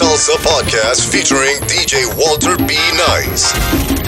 Salsa Podcast featuring DJ Walter B. Nice.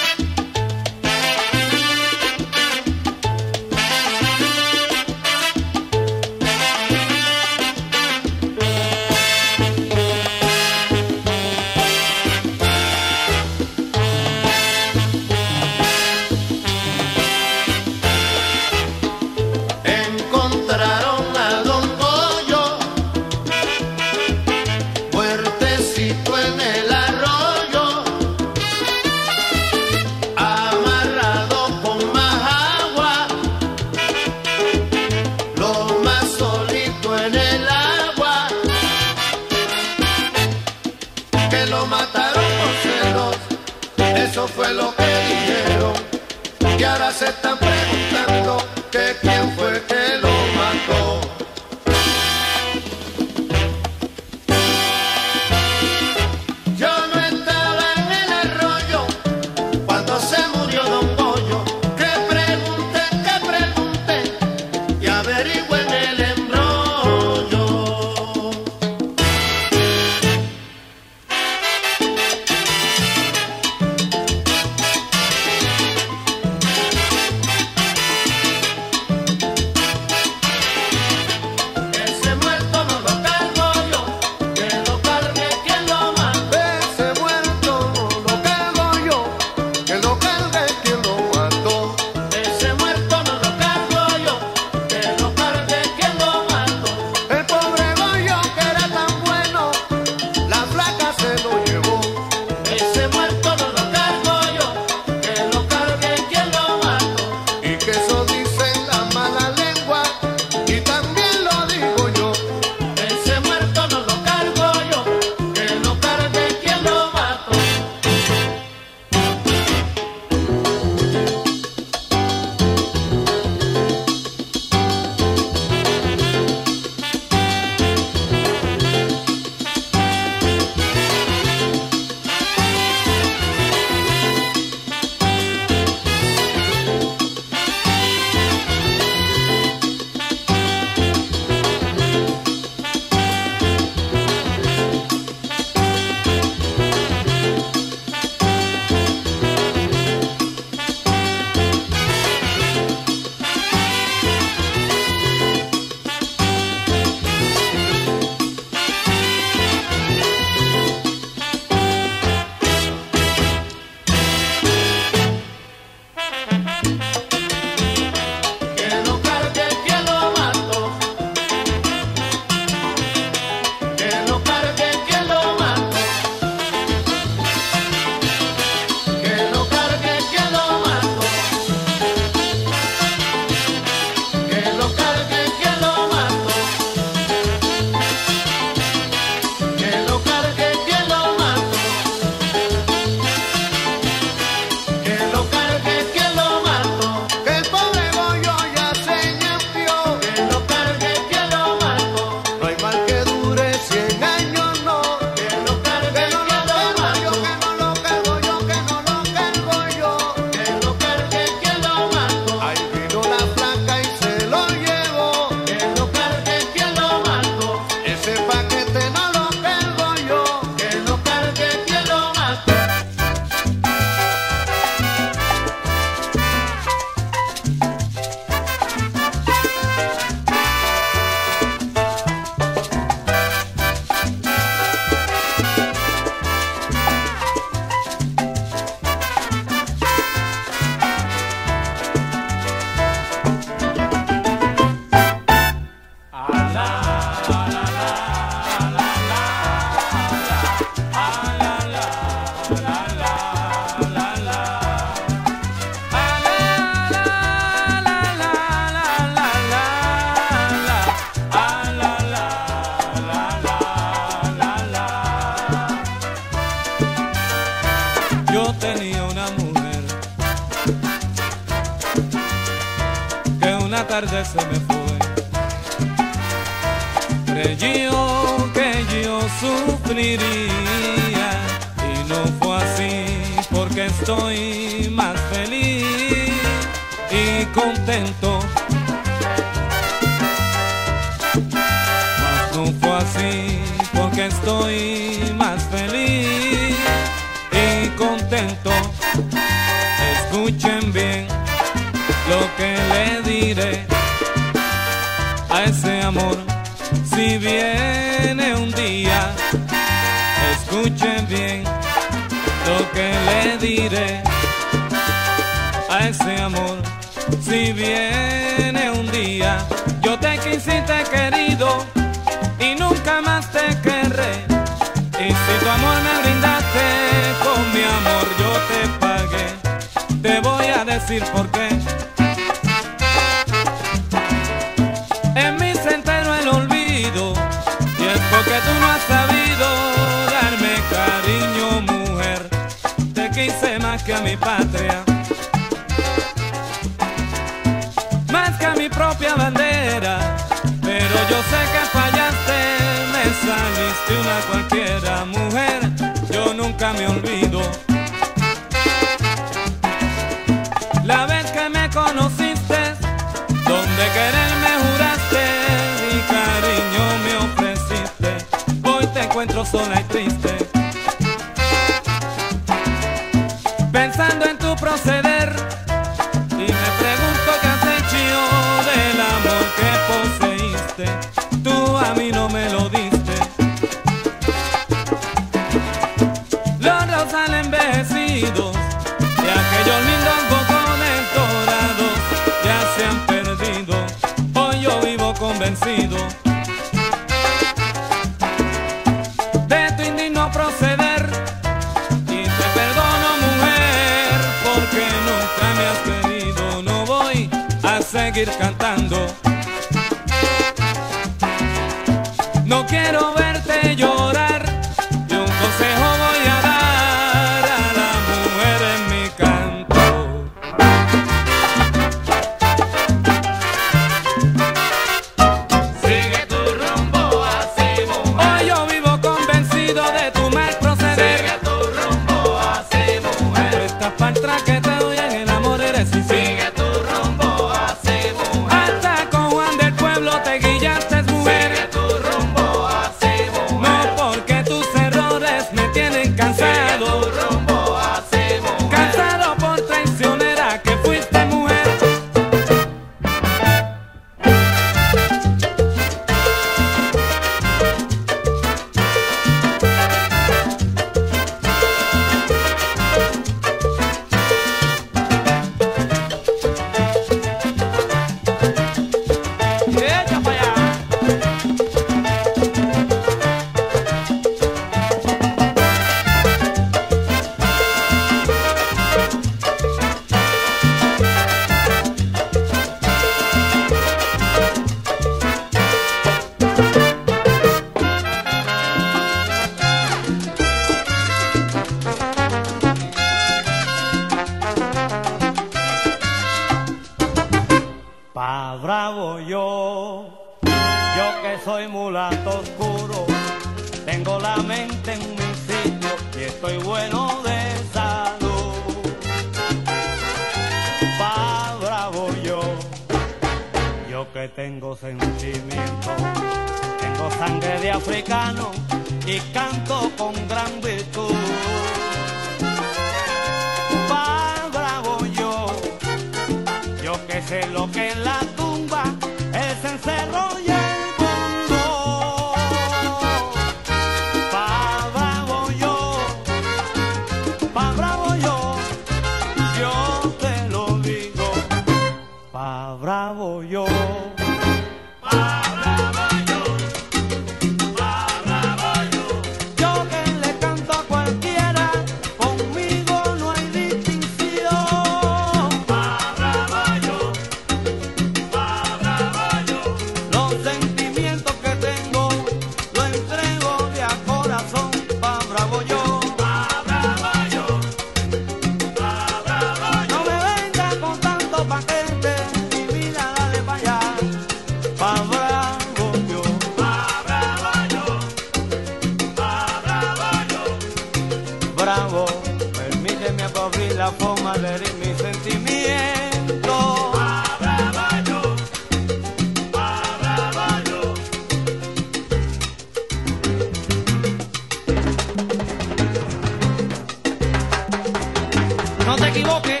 No te equivoques,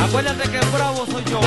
acuérdate que bravo soy yo.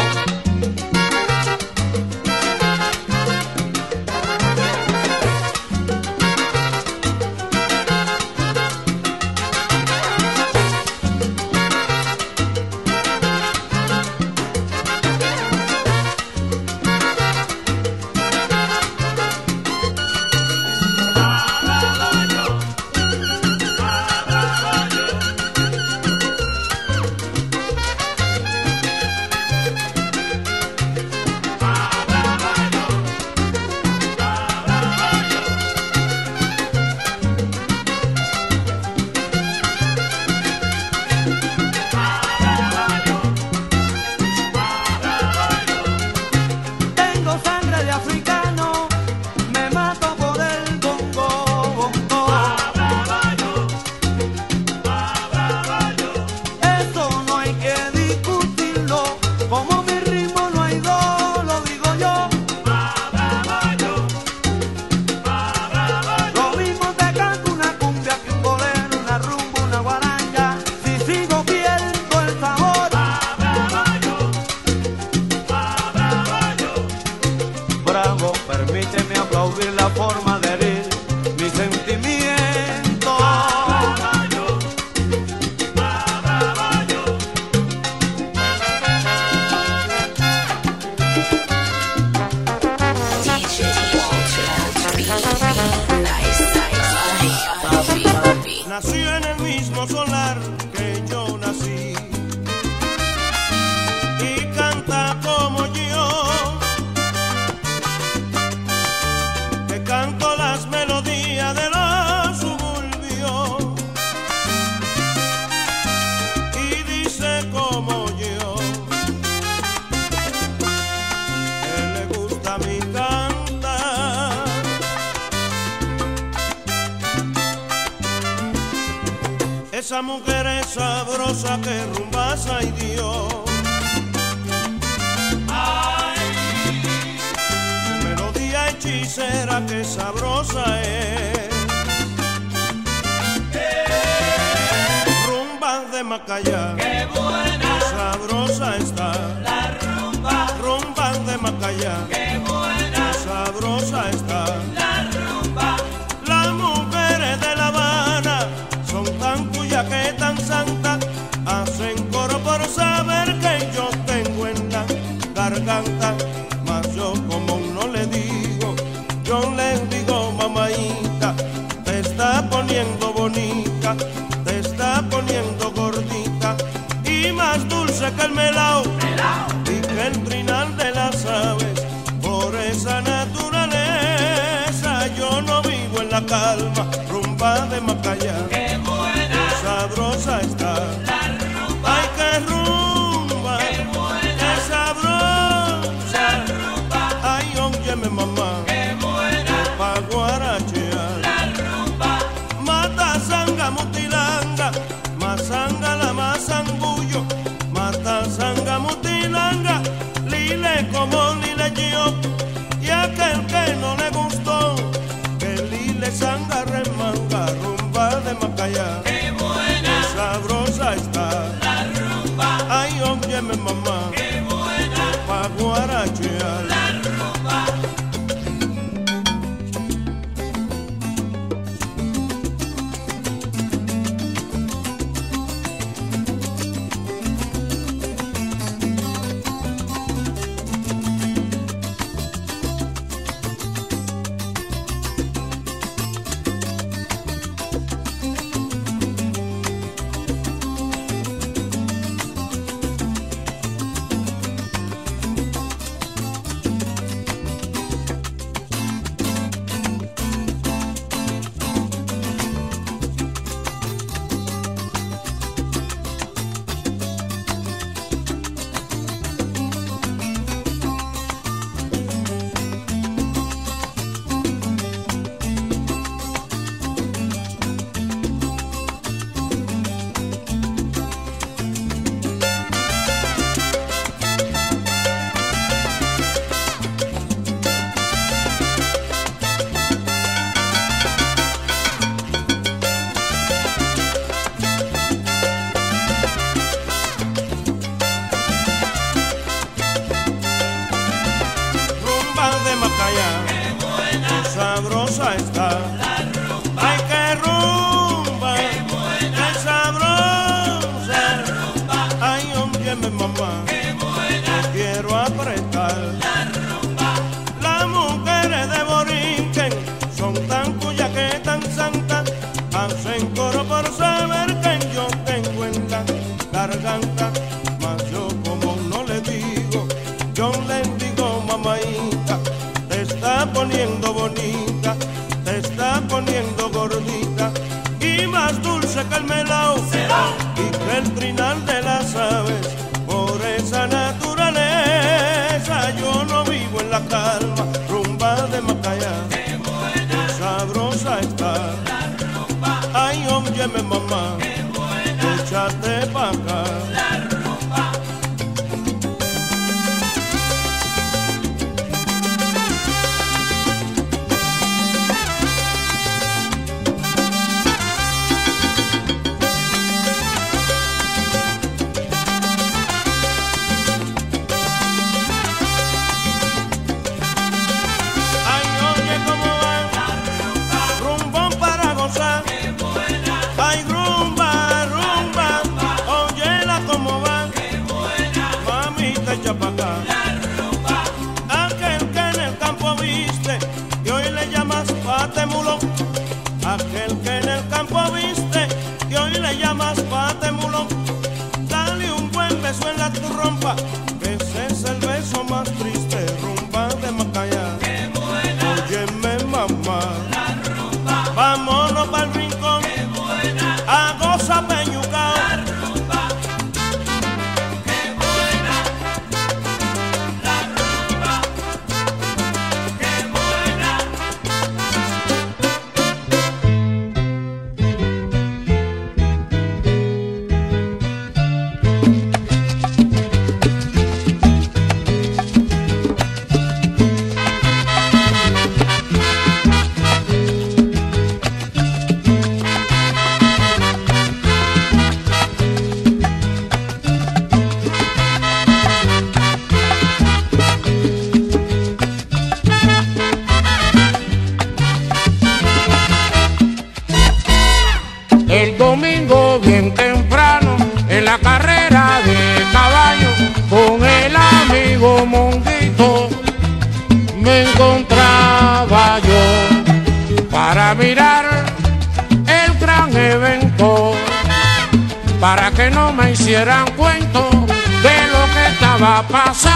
Estaba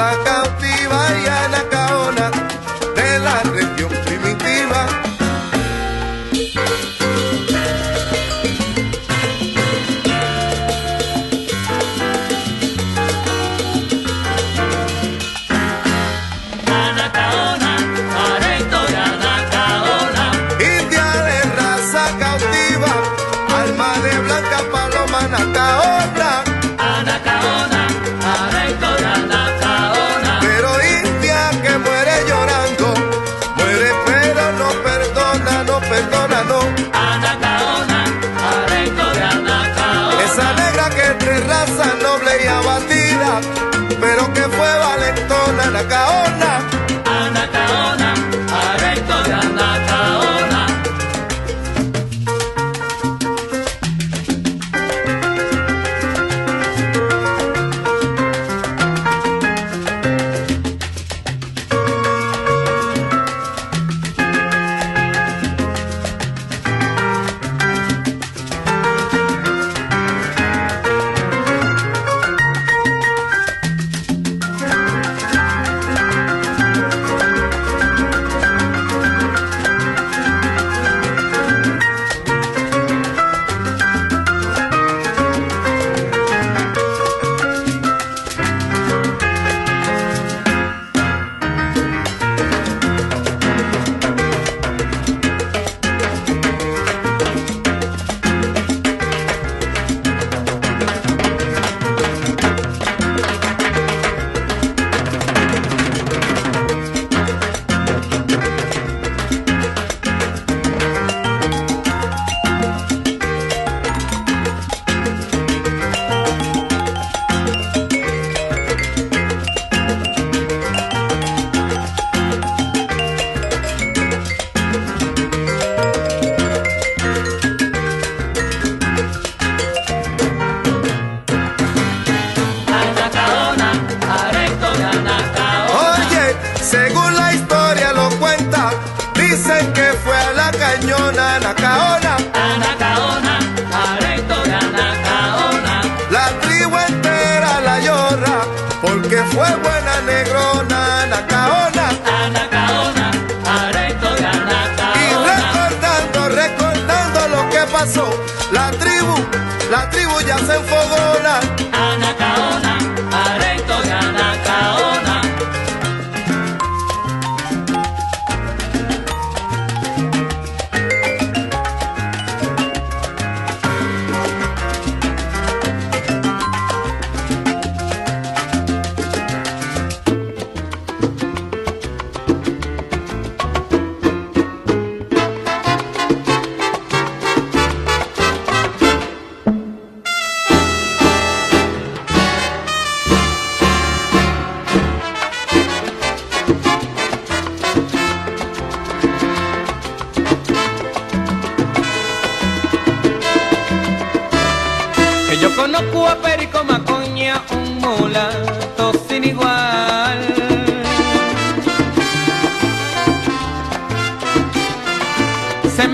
saca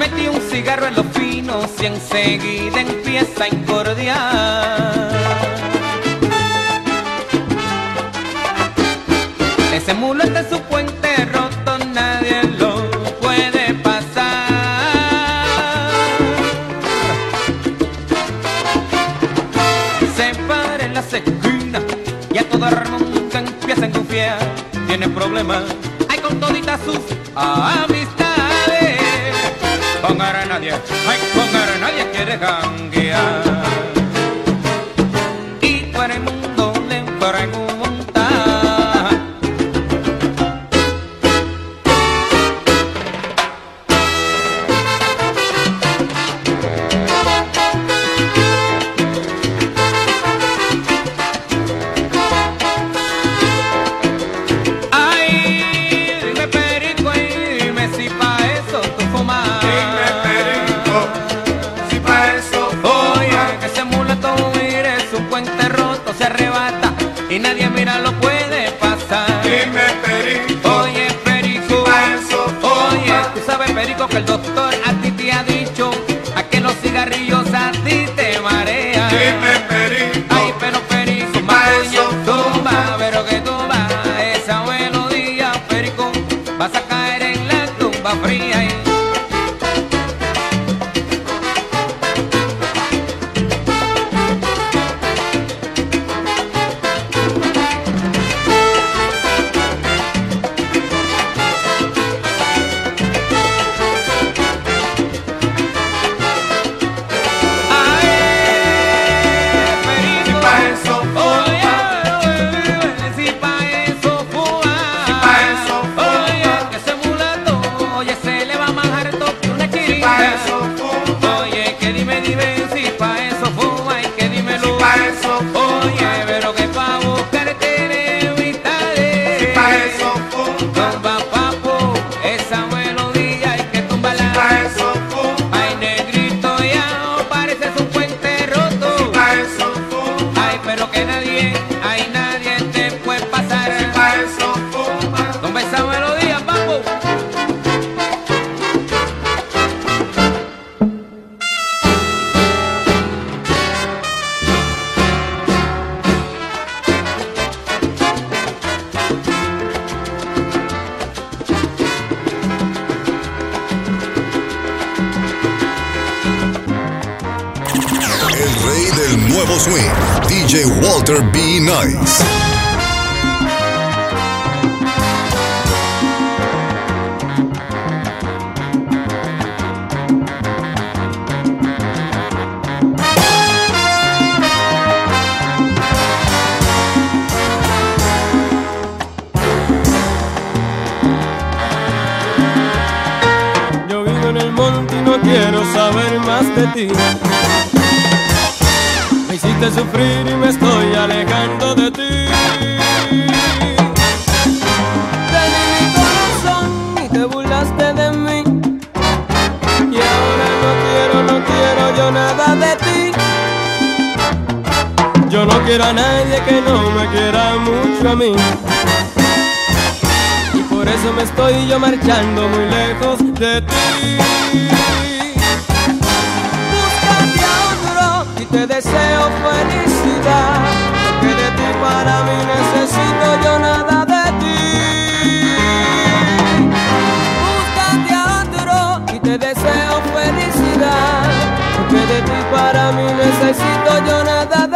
metí un cigarro en los finos y enseguida empieza a incordiar. Ese mulo es de su puente roto, nadie lo puede pasar. Se para en las esquinas y a todo el mundo empieza a confiar. Tiene problemas, hay con toditas sus amistades con nadie, ay, con nadie quiere janguear. Yo no quiero a nadie que no me quiera mucho a mí. Y por eso me estoy yo marchando muy lejos de ti. Búscate a otro y te deseo felicidad. Porque de ti para mí necesito yo nada de ti. Búscate a otro y te deseo felicidad. Porque de ti para mí necesito yo nada de ti.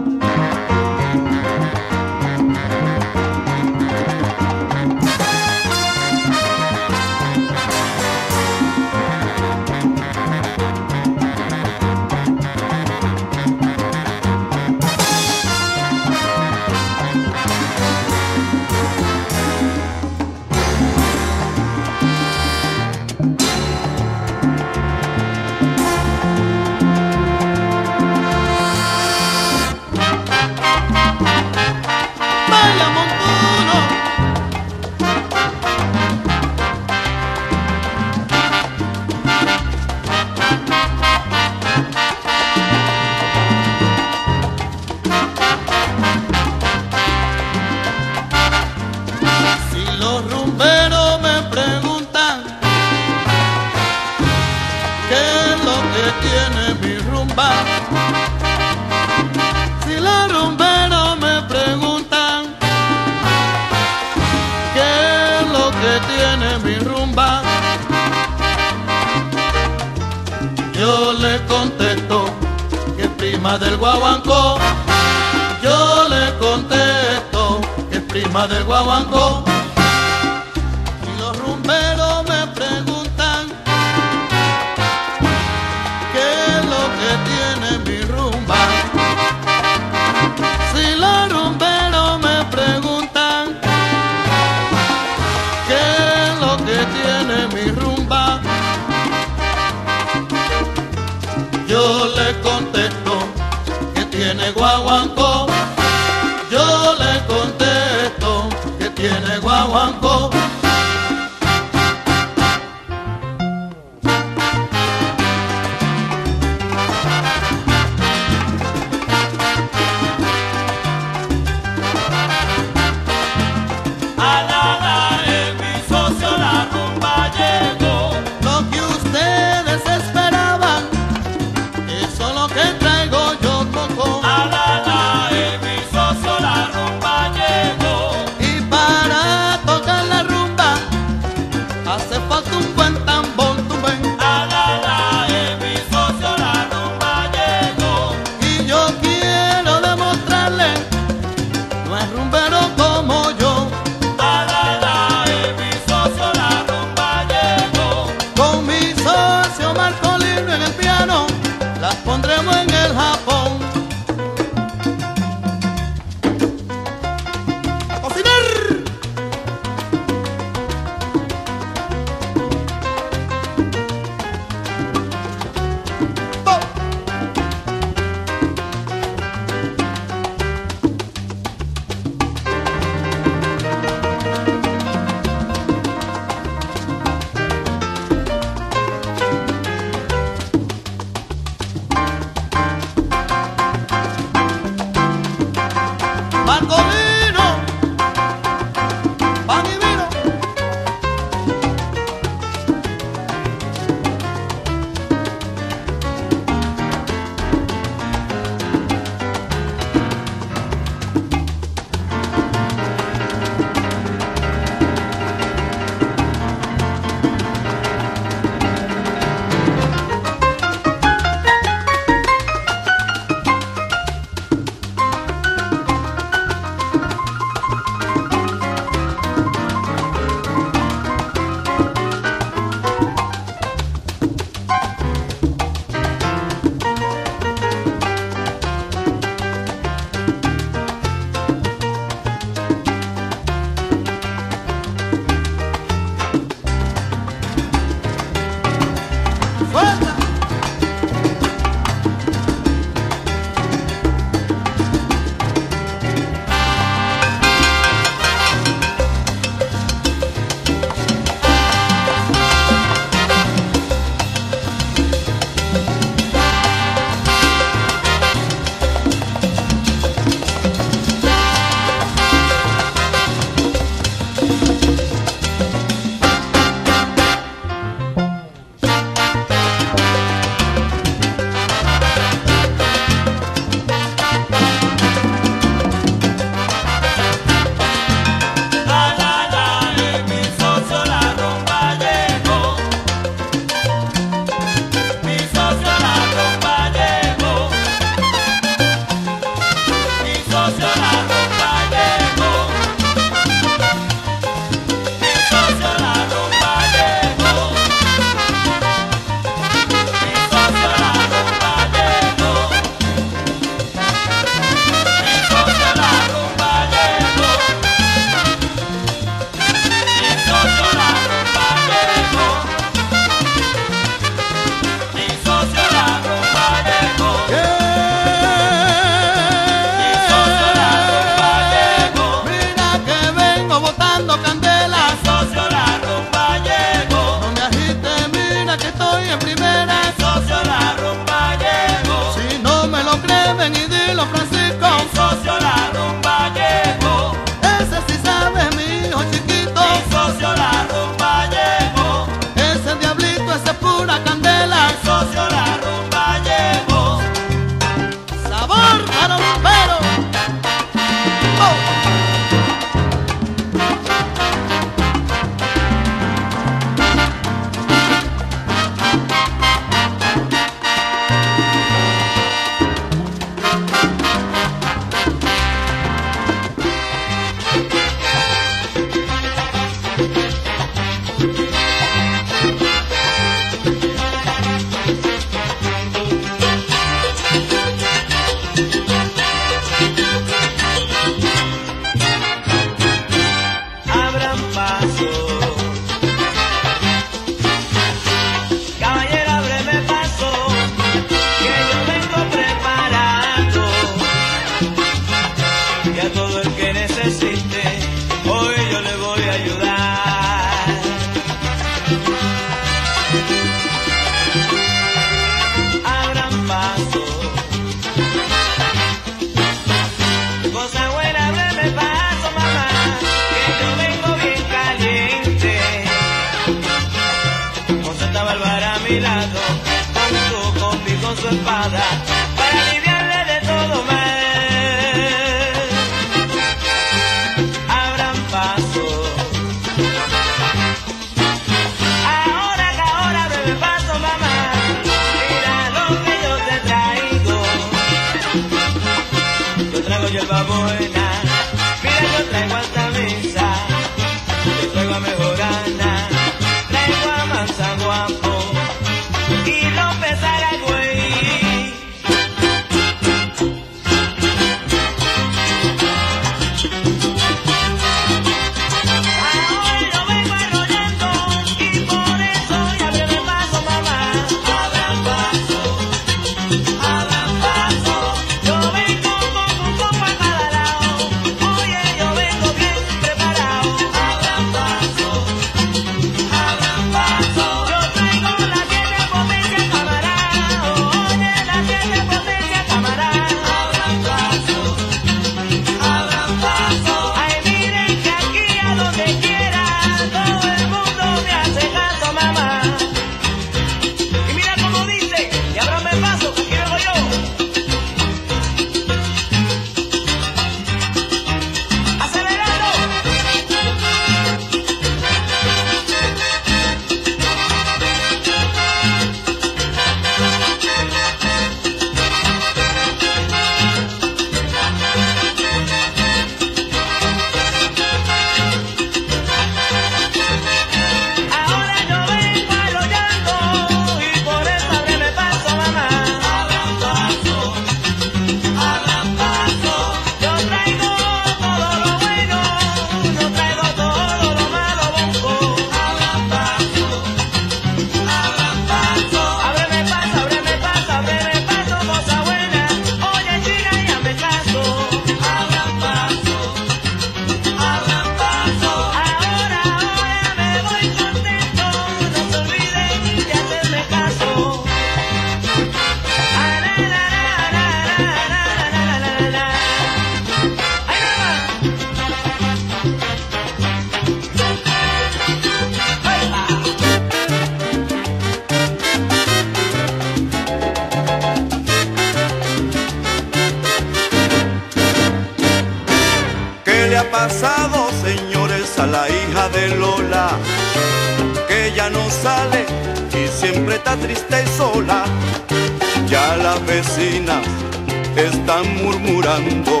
están murmurando.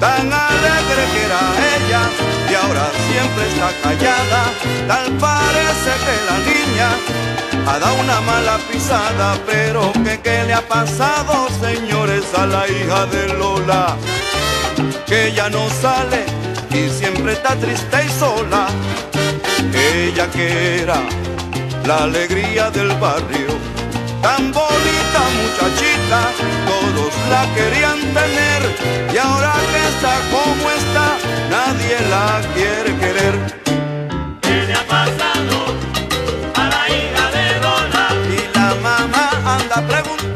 Tan alegre que era ella y ahora siempre está callada. Tal parece que la niña ha dado una mala pisada, pero que qué le ha pasado, señores, a la hija de Lola. Que ella no sale y siempre está triste y sola. Ella que era la alegría del barrio, tan bonita muchachita, todos la querían tener y ahora que está como está, nadie la quiere querer. ¿Qué le ha pasado a la hija de Lola? Y la mamá anda preguntando.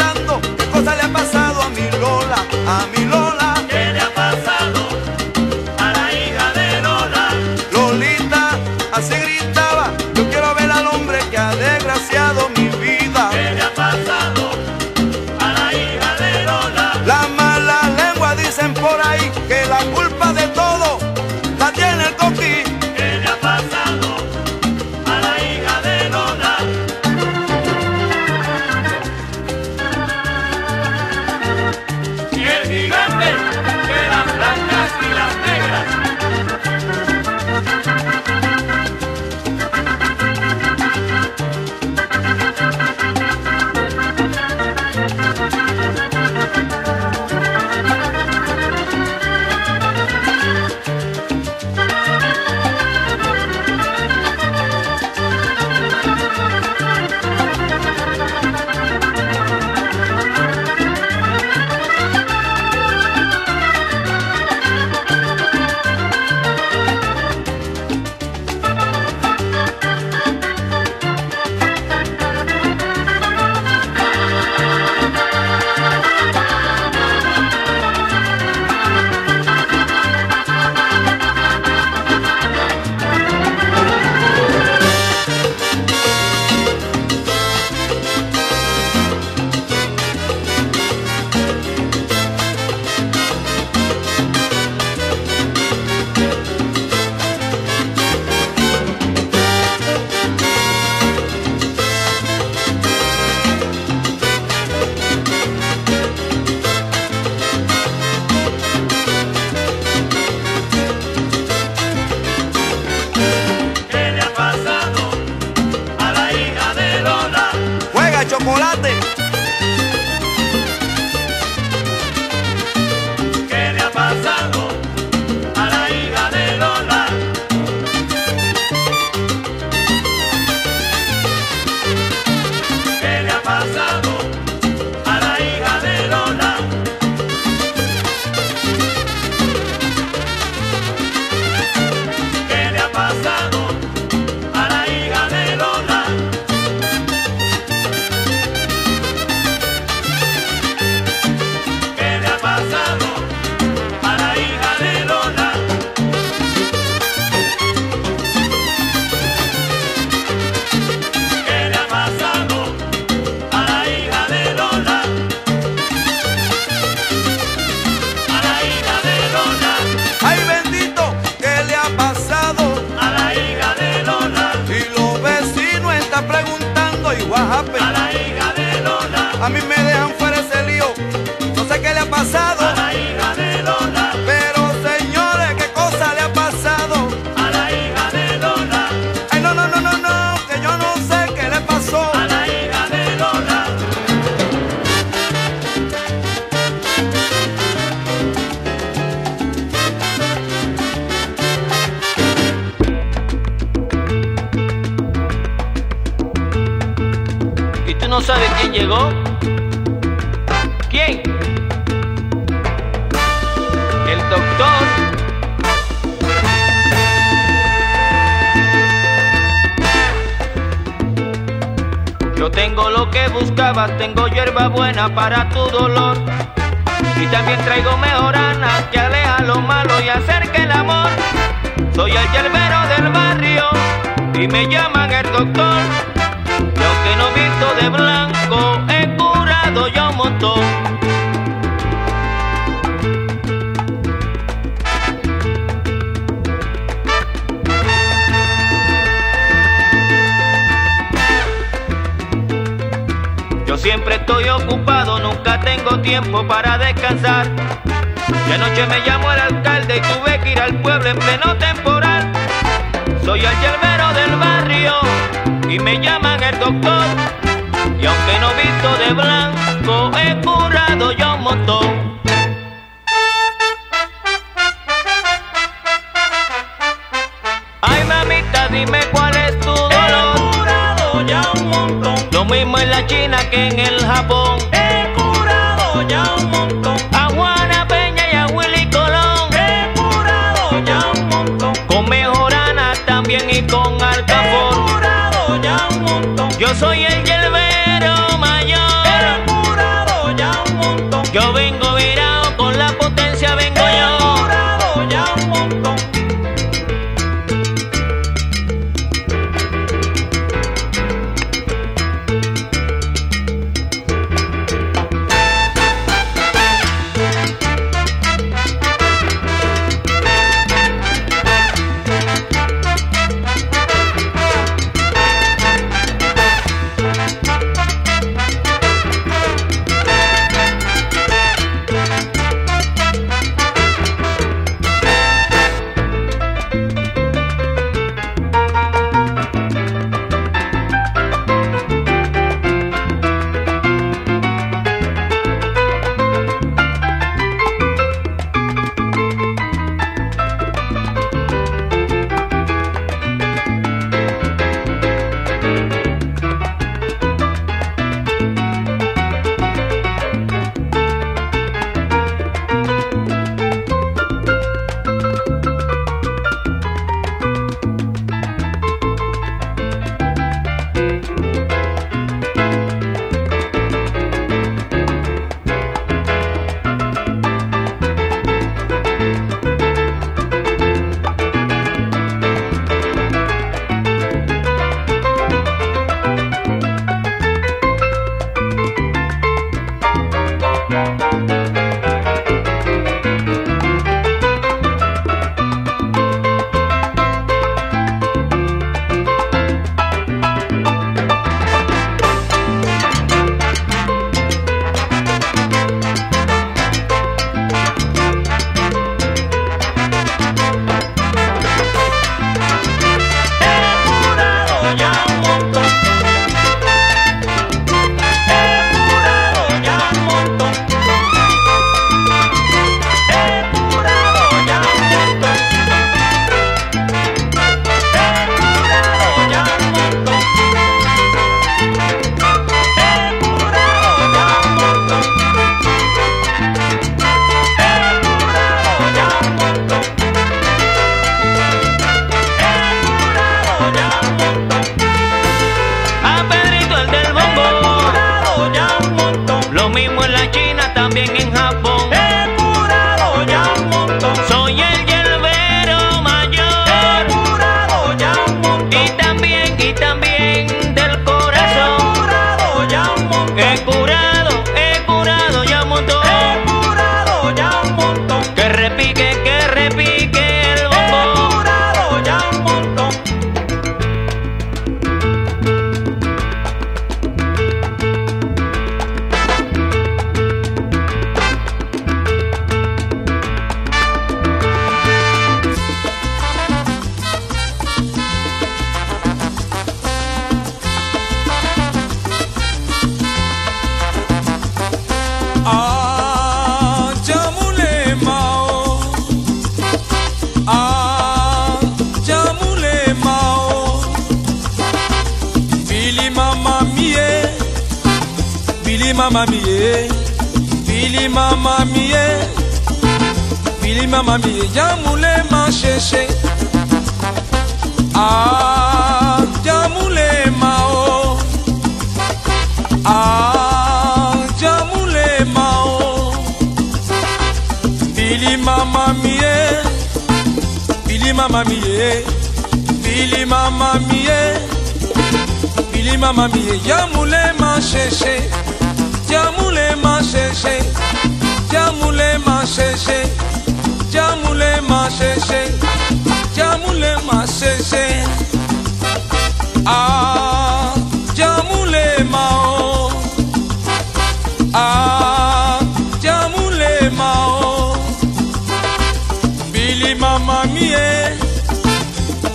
bilima mamie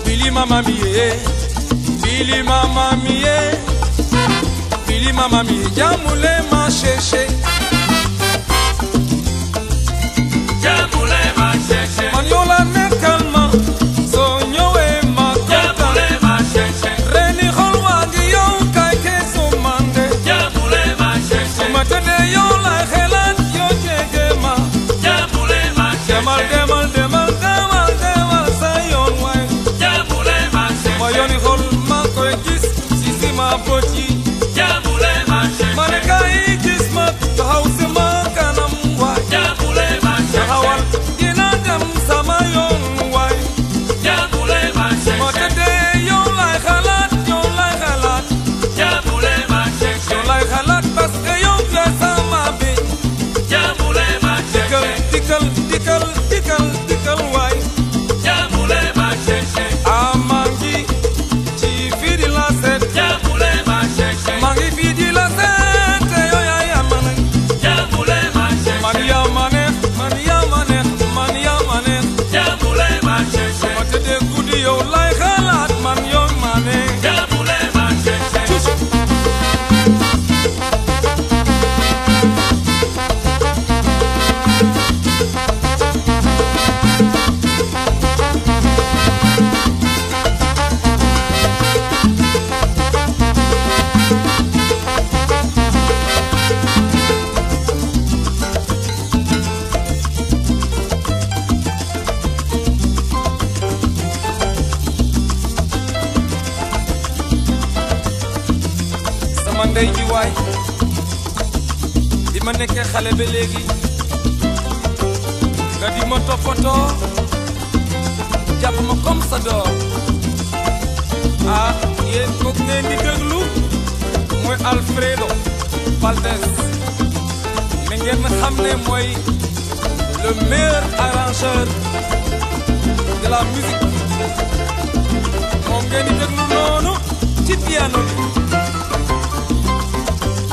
bilima mamie bilima mamie bilima mamie jamulema sheshe. xale ba léegi nga di ma toppatoo jàpp ma comme sa door ah yéen kooku ngeen di déglu. Mooy Alfredo Valdez. Mi ngeen xam ne mooy le meilleur arrangeur de la musique. Moom ngeen di déglu noonu ci piano bi.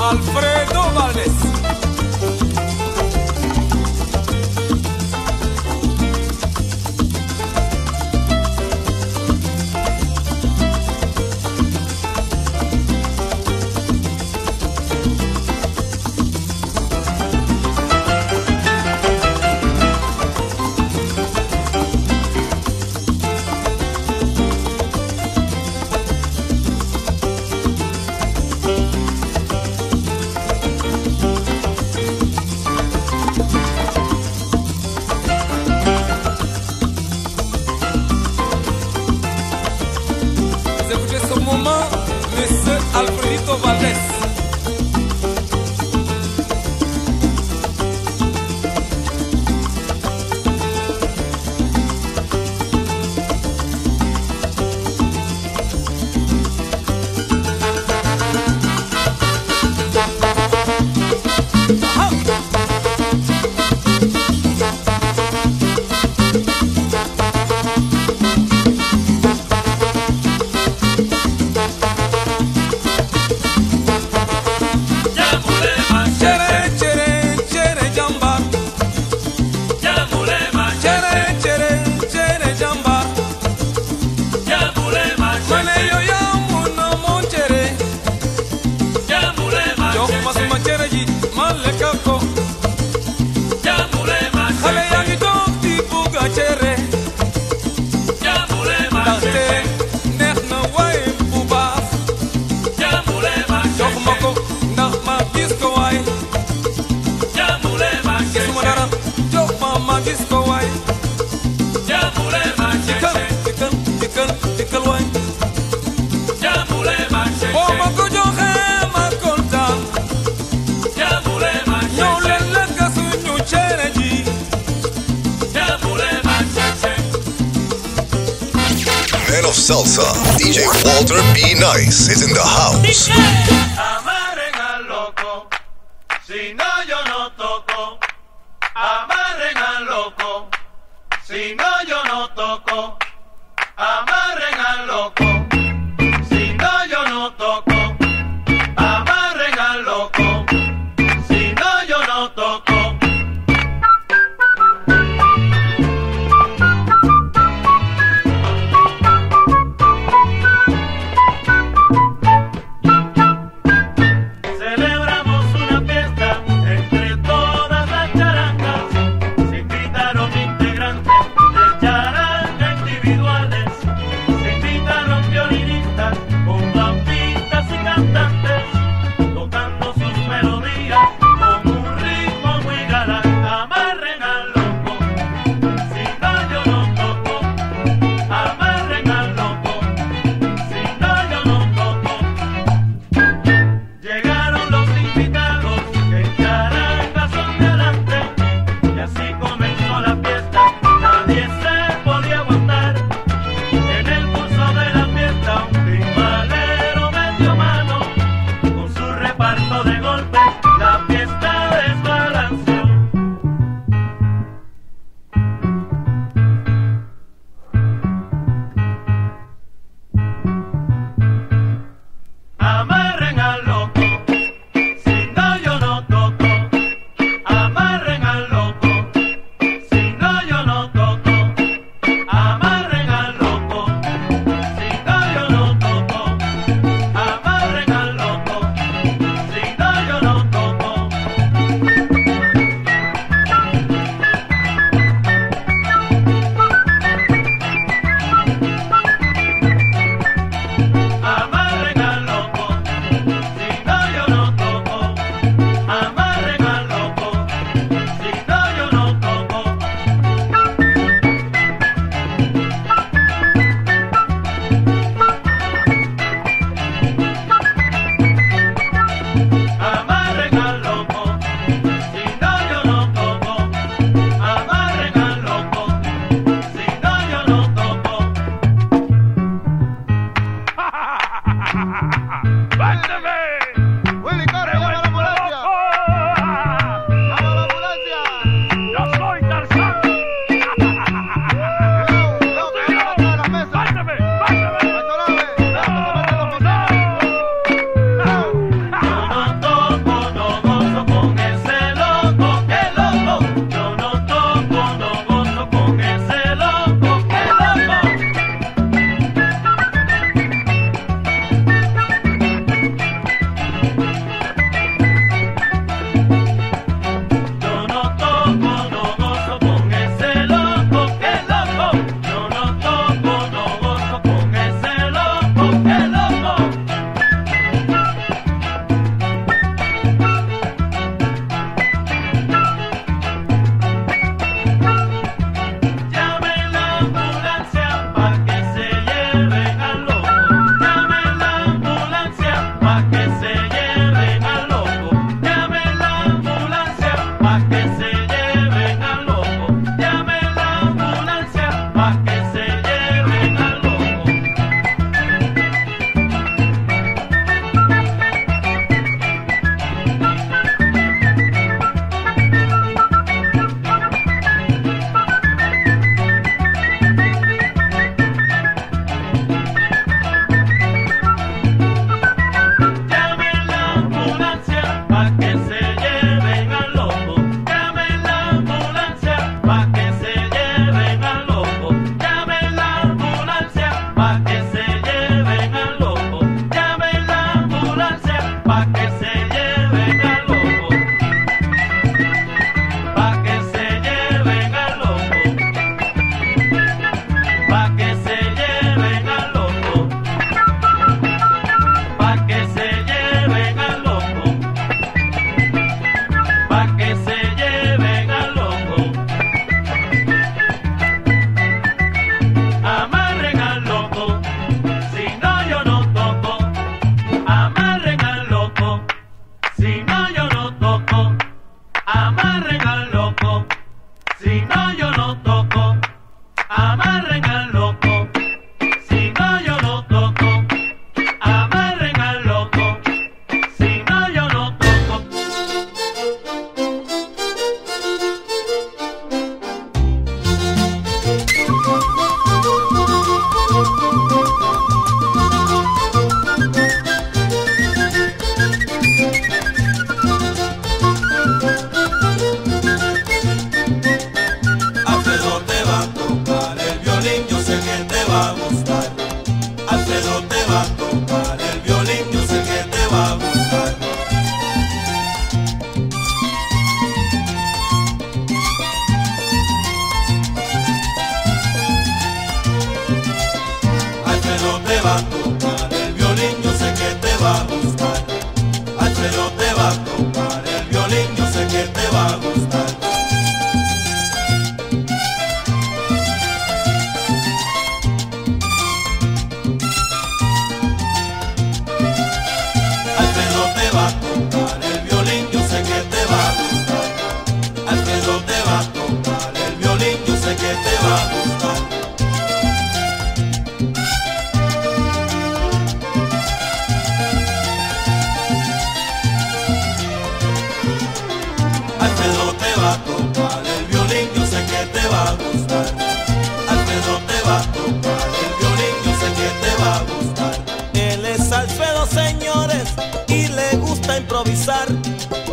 Alfredo Valdez. DJ Walter B. Nice is in the house.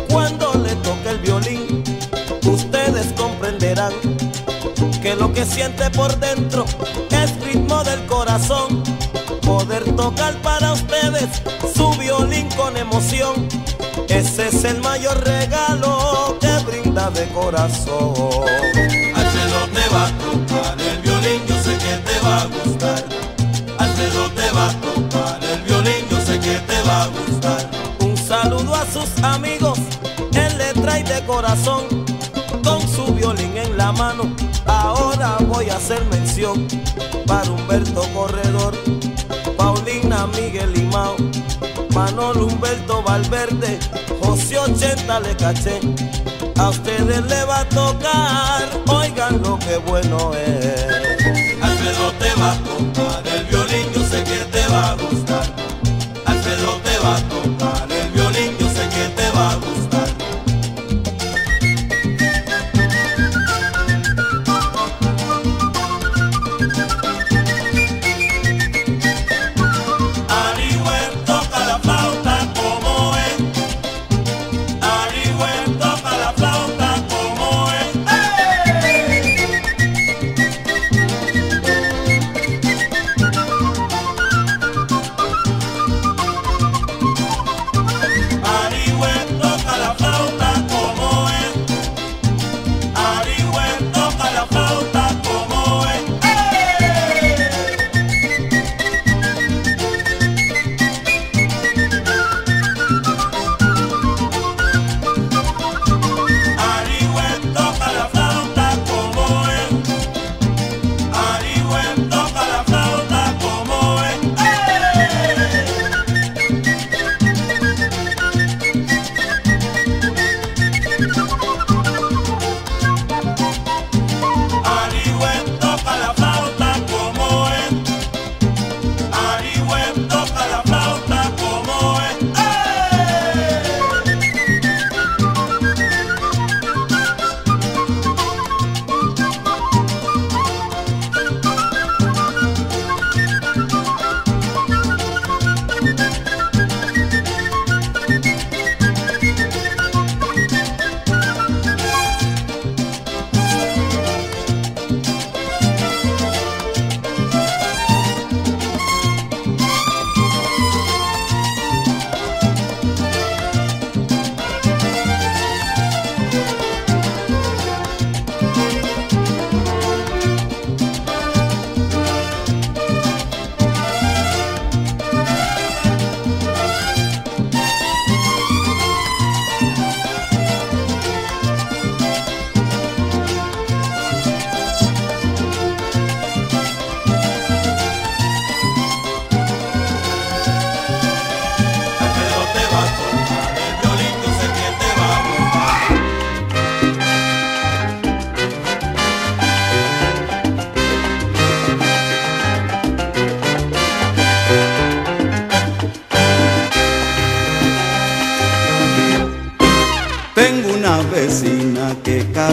Cuando le toca el violín, ustedes comprenderán que lo que siente por dentro es ritmo del corazón. Poder tocar para ustedes su violín con emoción. Ese es el mayor regalo que brinda de corazón. Alfredo te va a tocar el violín, yo sé que te va a gustar. Alfredo te va a tocar el violín, yo sé que te va a gustar. Sus amigos, él le trae de corazón, con su violín en la mano. Ahora voy a hacer mención para Humberto Corredor, Paulina Miguel Limao, Manolo Humberto Valverde, José 80 le caché. A ustedes le va a tocar, oigan lo que bueno es. Alfredo te va a tocar el violín, yo sé que te va a gustar. Alfredo te va a tocar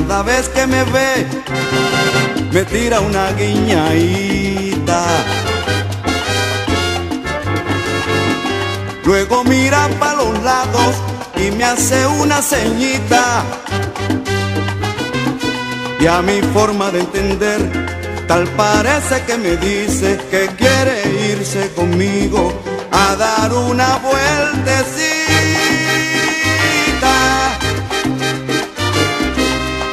cada vez que me ve me tira una guiñadita. Luego mira para los lados y me hace una ceñita. Y a mi forma de entender, tal parece que me dice que quiere irse conmigo a dar una vueltecita.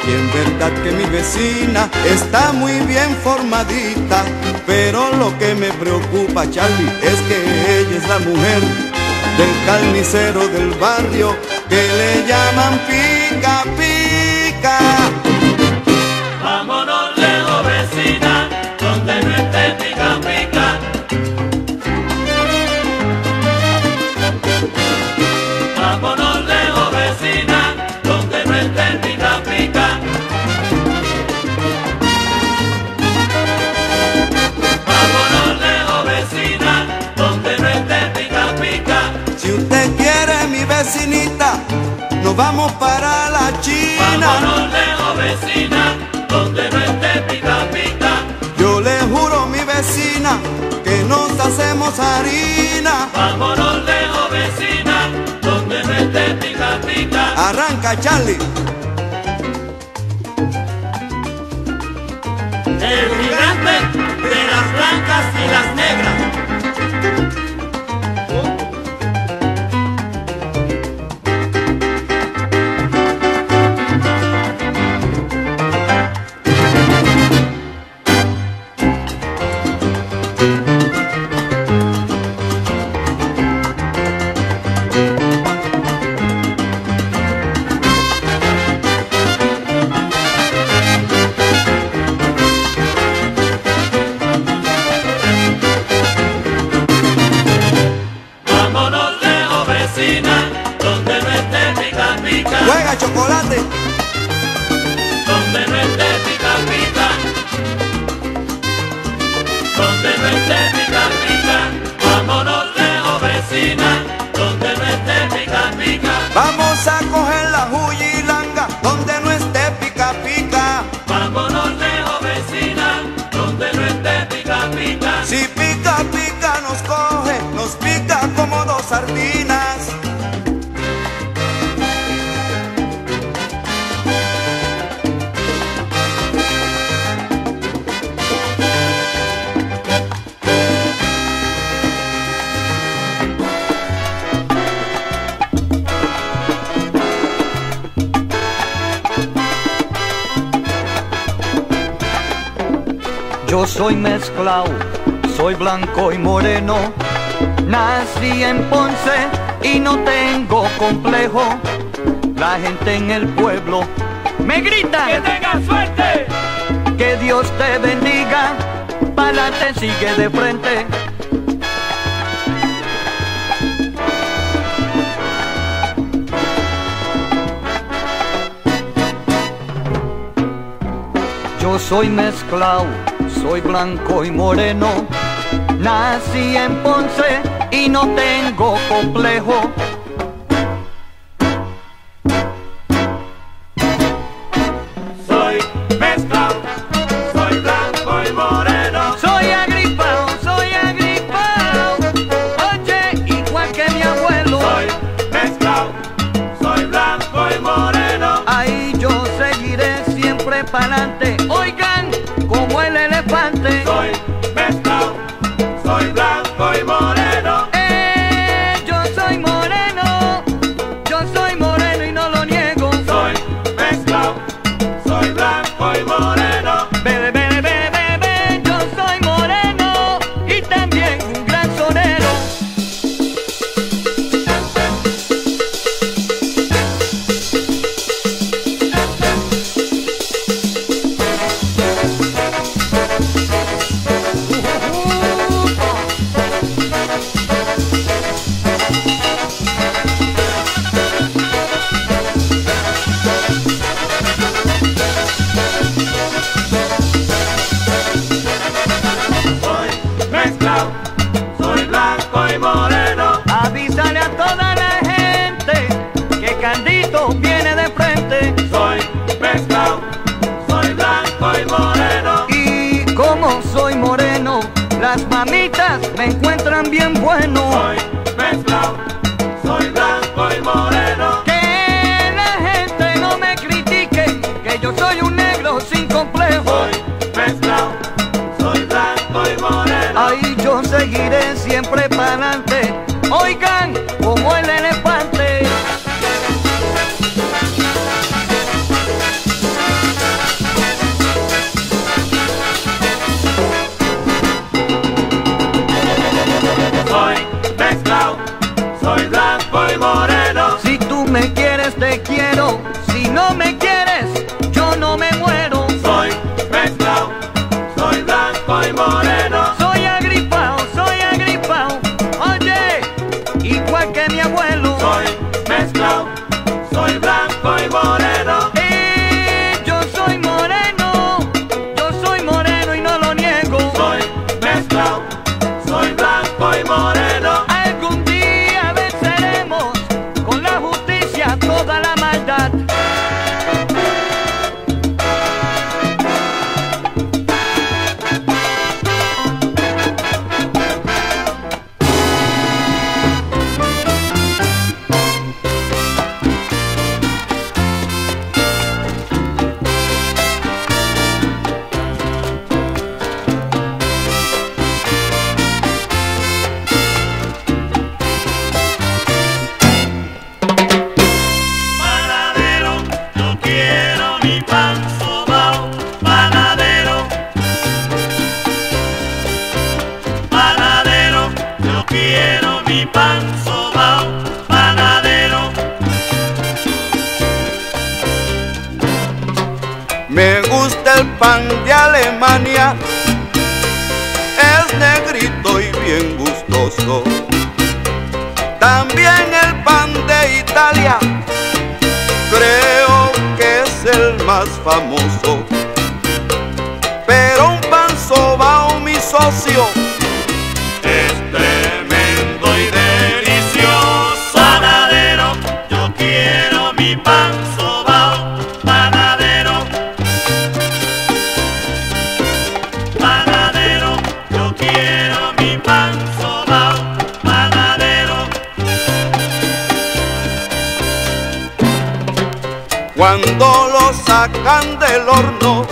Y en verdad que mi vecina está muy bien formadita, pero lo que me preocupa, Charlie, es que ella es la mujer del carnicero del barrio que le llaman pica pica. nos vamos para la China. Vámonos lejos, vecina, donde no esté pita pita. Yo le juro, mi vecina, que nos hacemos harina. Vámonos lejos, vecina, donde no esté pita pita. Arranca, Charlie. El gigante de las blancas y las negras. te bendiga, pa'lante sigue de frente. Yo soy mezclao, soy blanco y moreno, nací en Ponce y no tengo complejo. También el pan de Italia, creo que es el más famoso. Pero un pan sobao mi socio sacan del horno,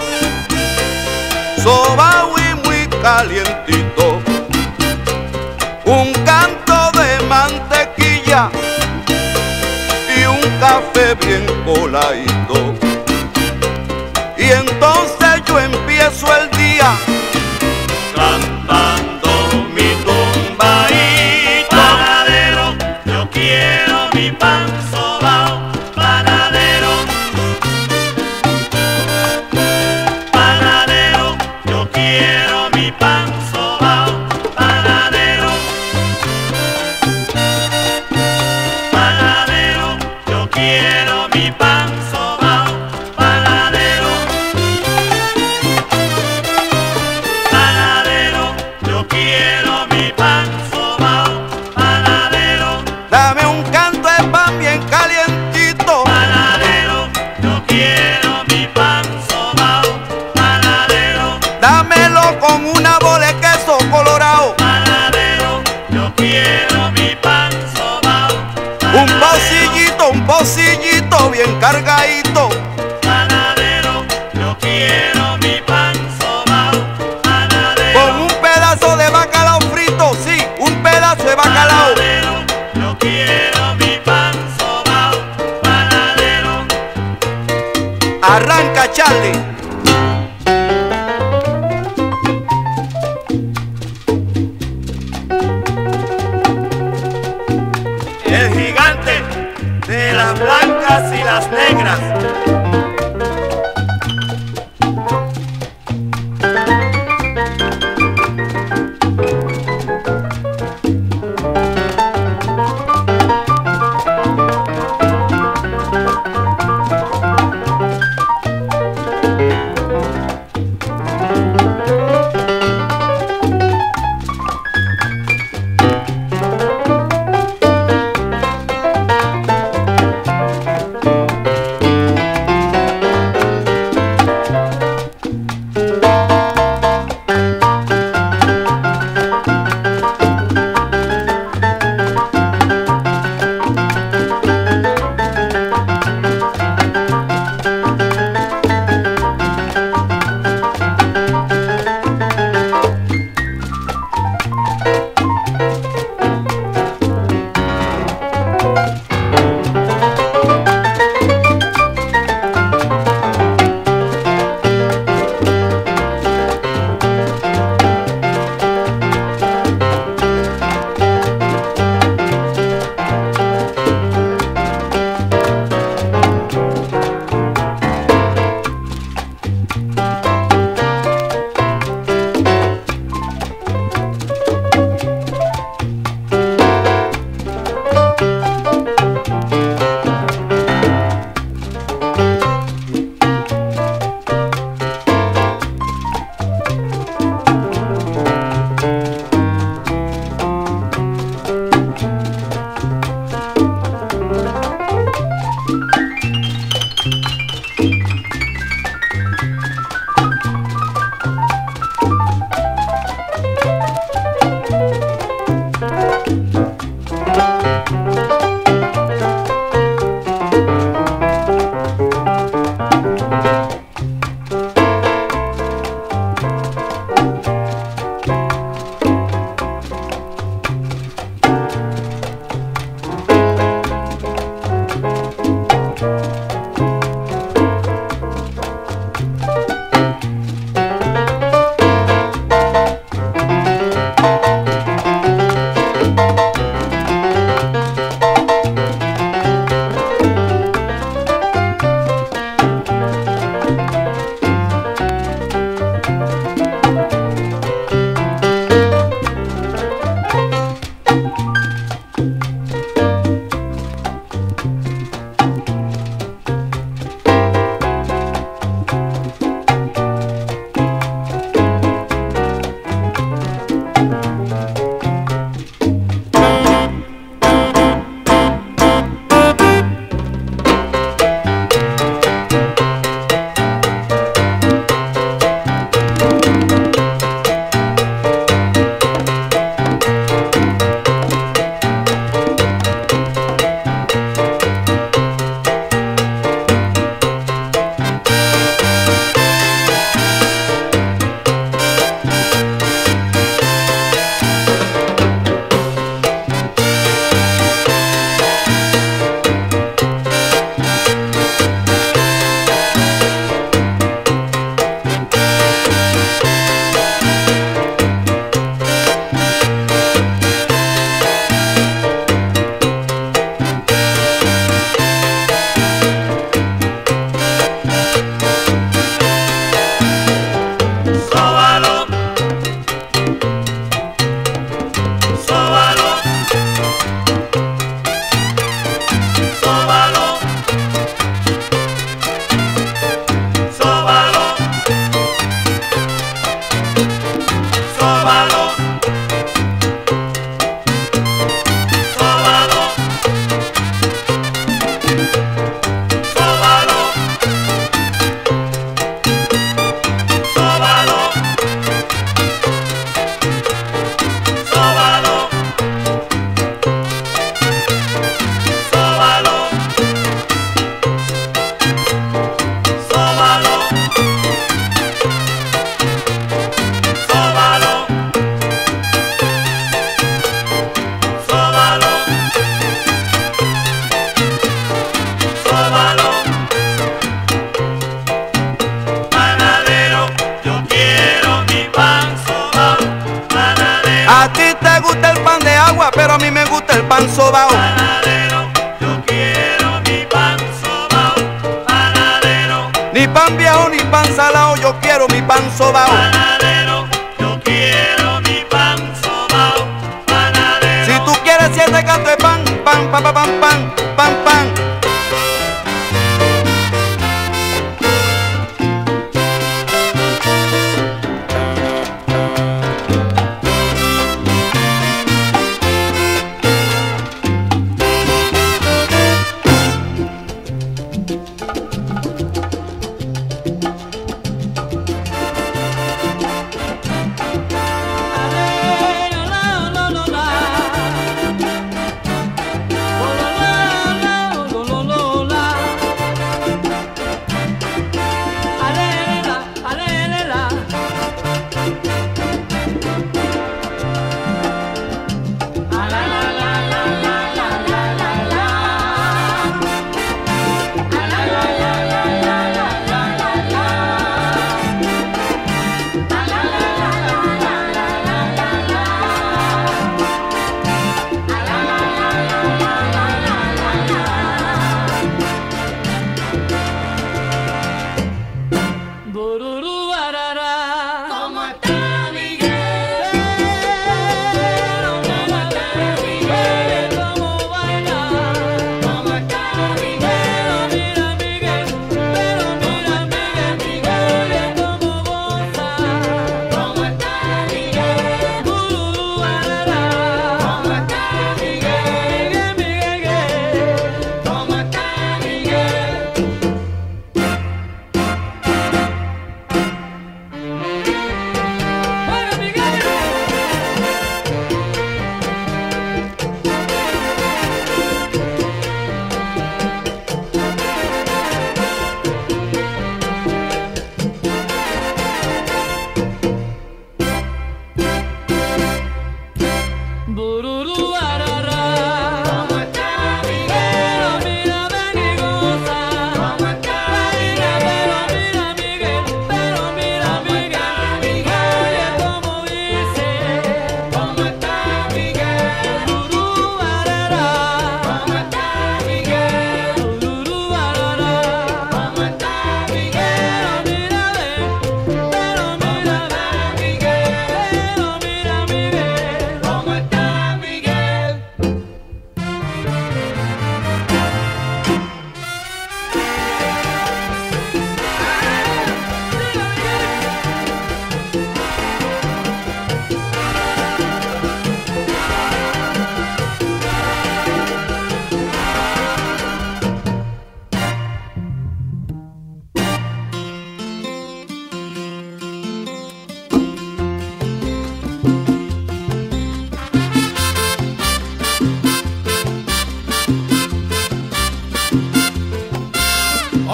sobao y muy calientito, un canto de mantequilla y un café bien coladito. Y entonces yo empiezo el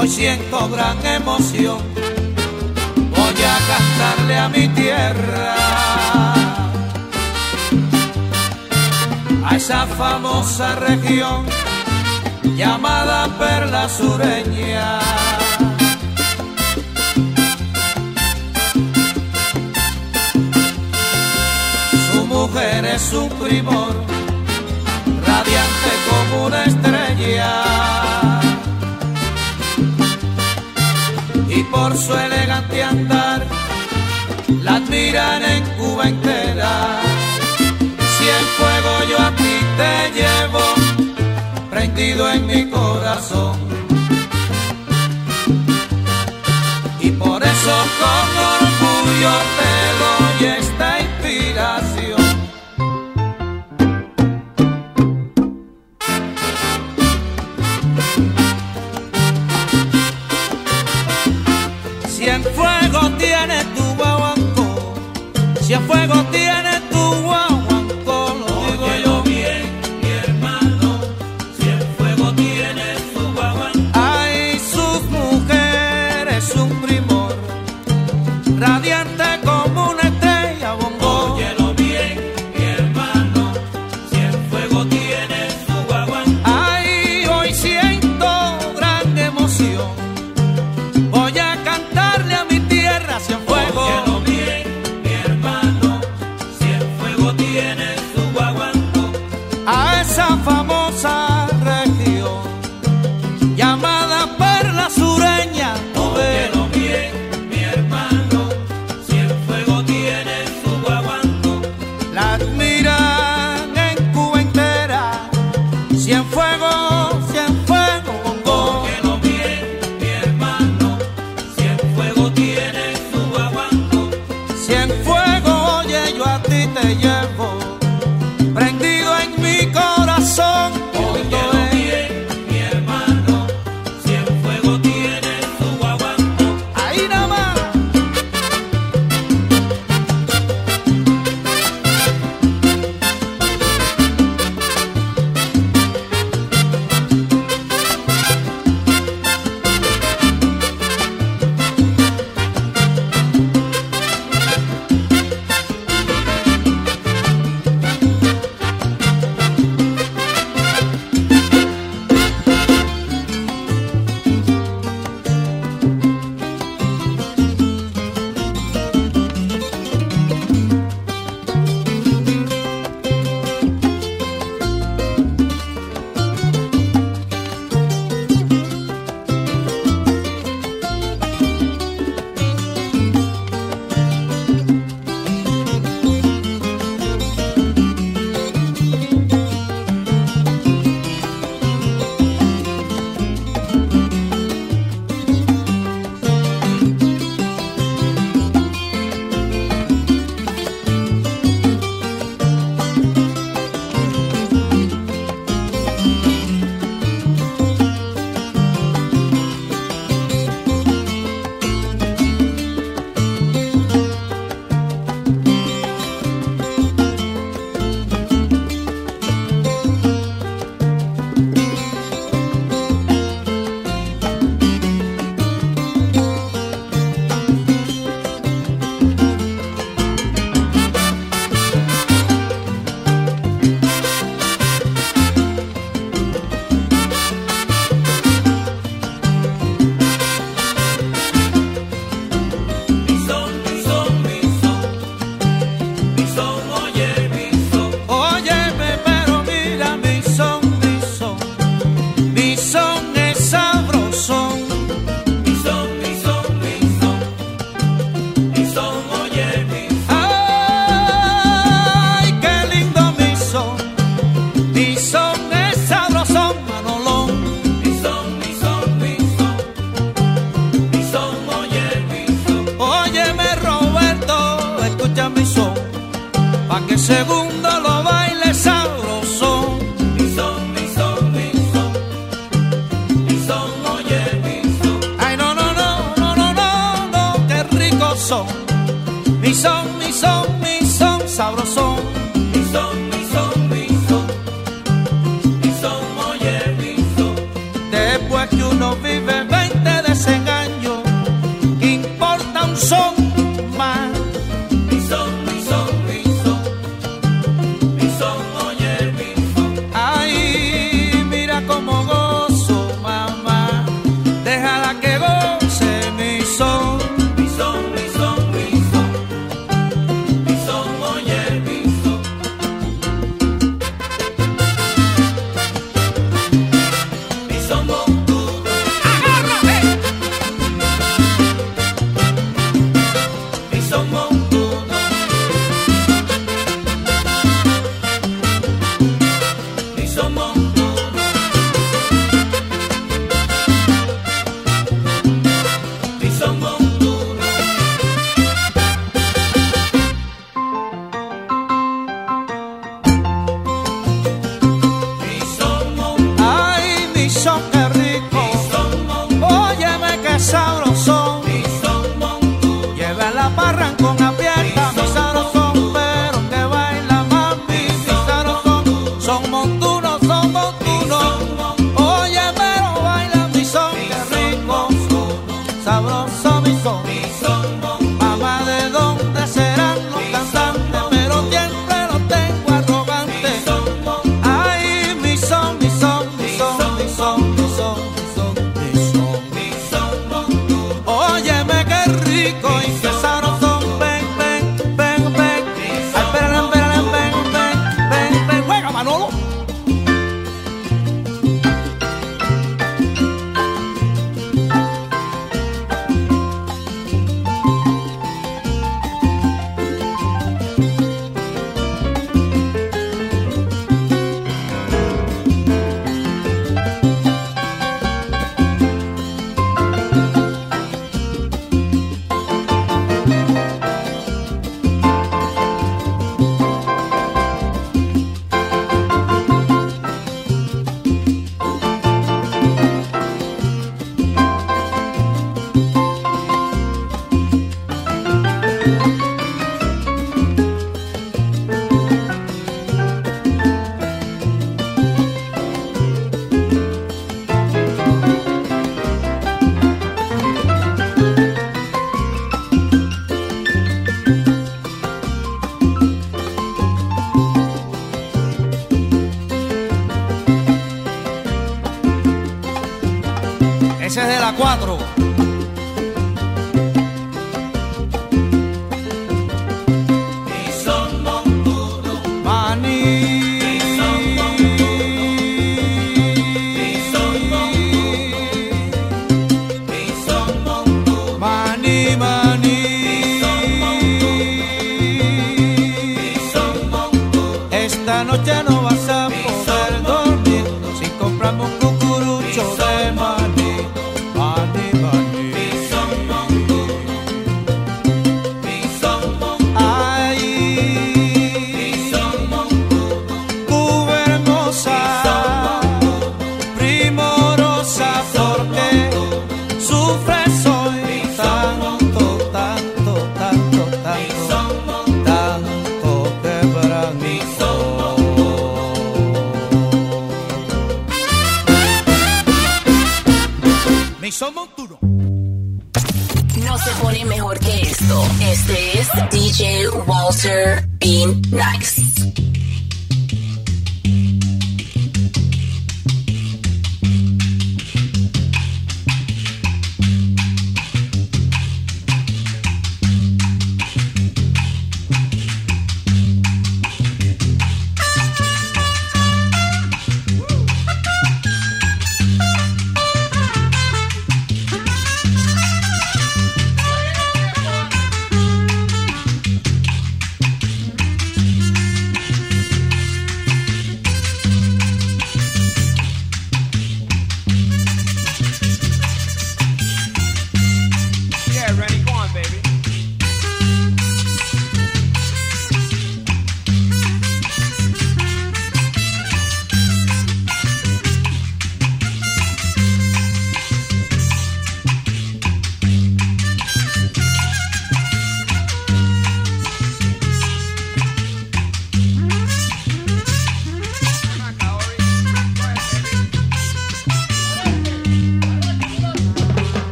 hoy siento gran emoción, voy a cantarle a mi tierra, a esa famosa región llamada Perla Sureña. Su mujer es un primor, radiante como una estrella. por su elegante andar, la admiran en Cuba entera. Si el fuego yo a ti te llevo, prendido en mi corazón. Y por eso con orgullo fuego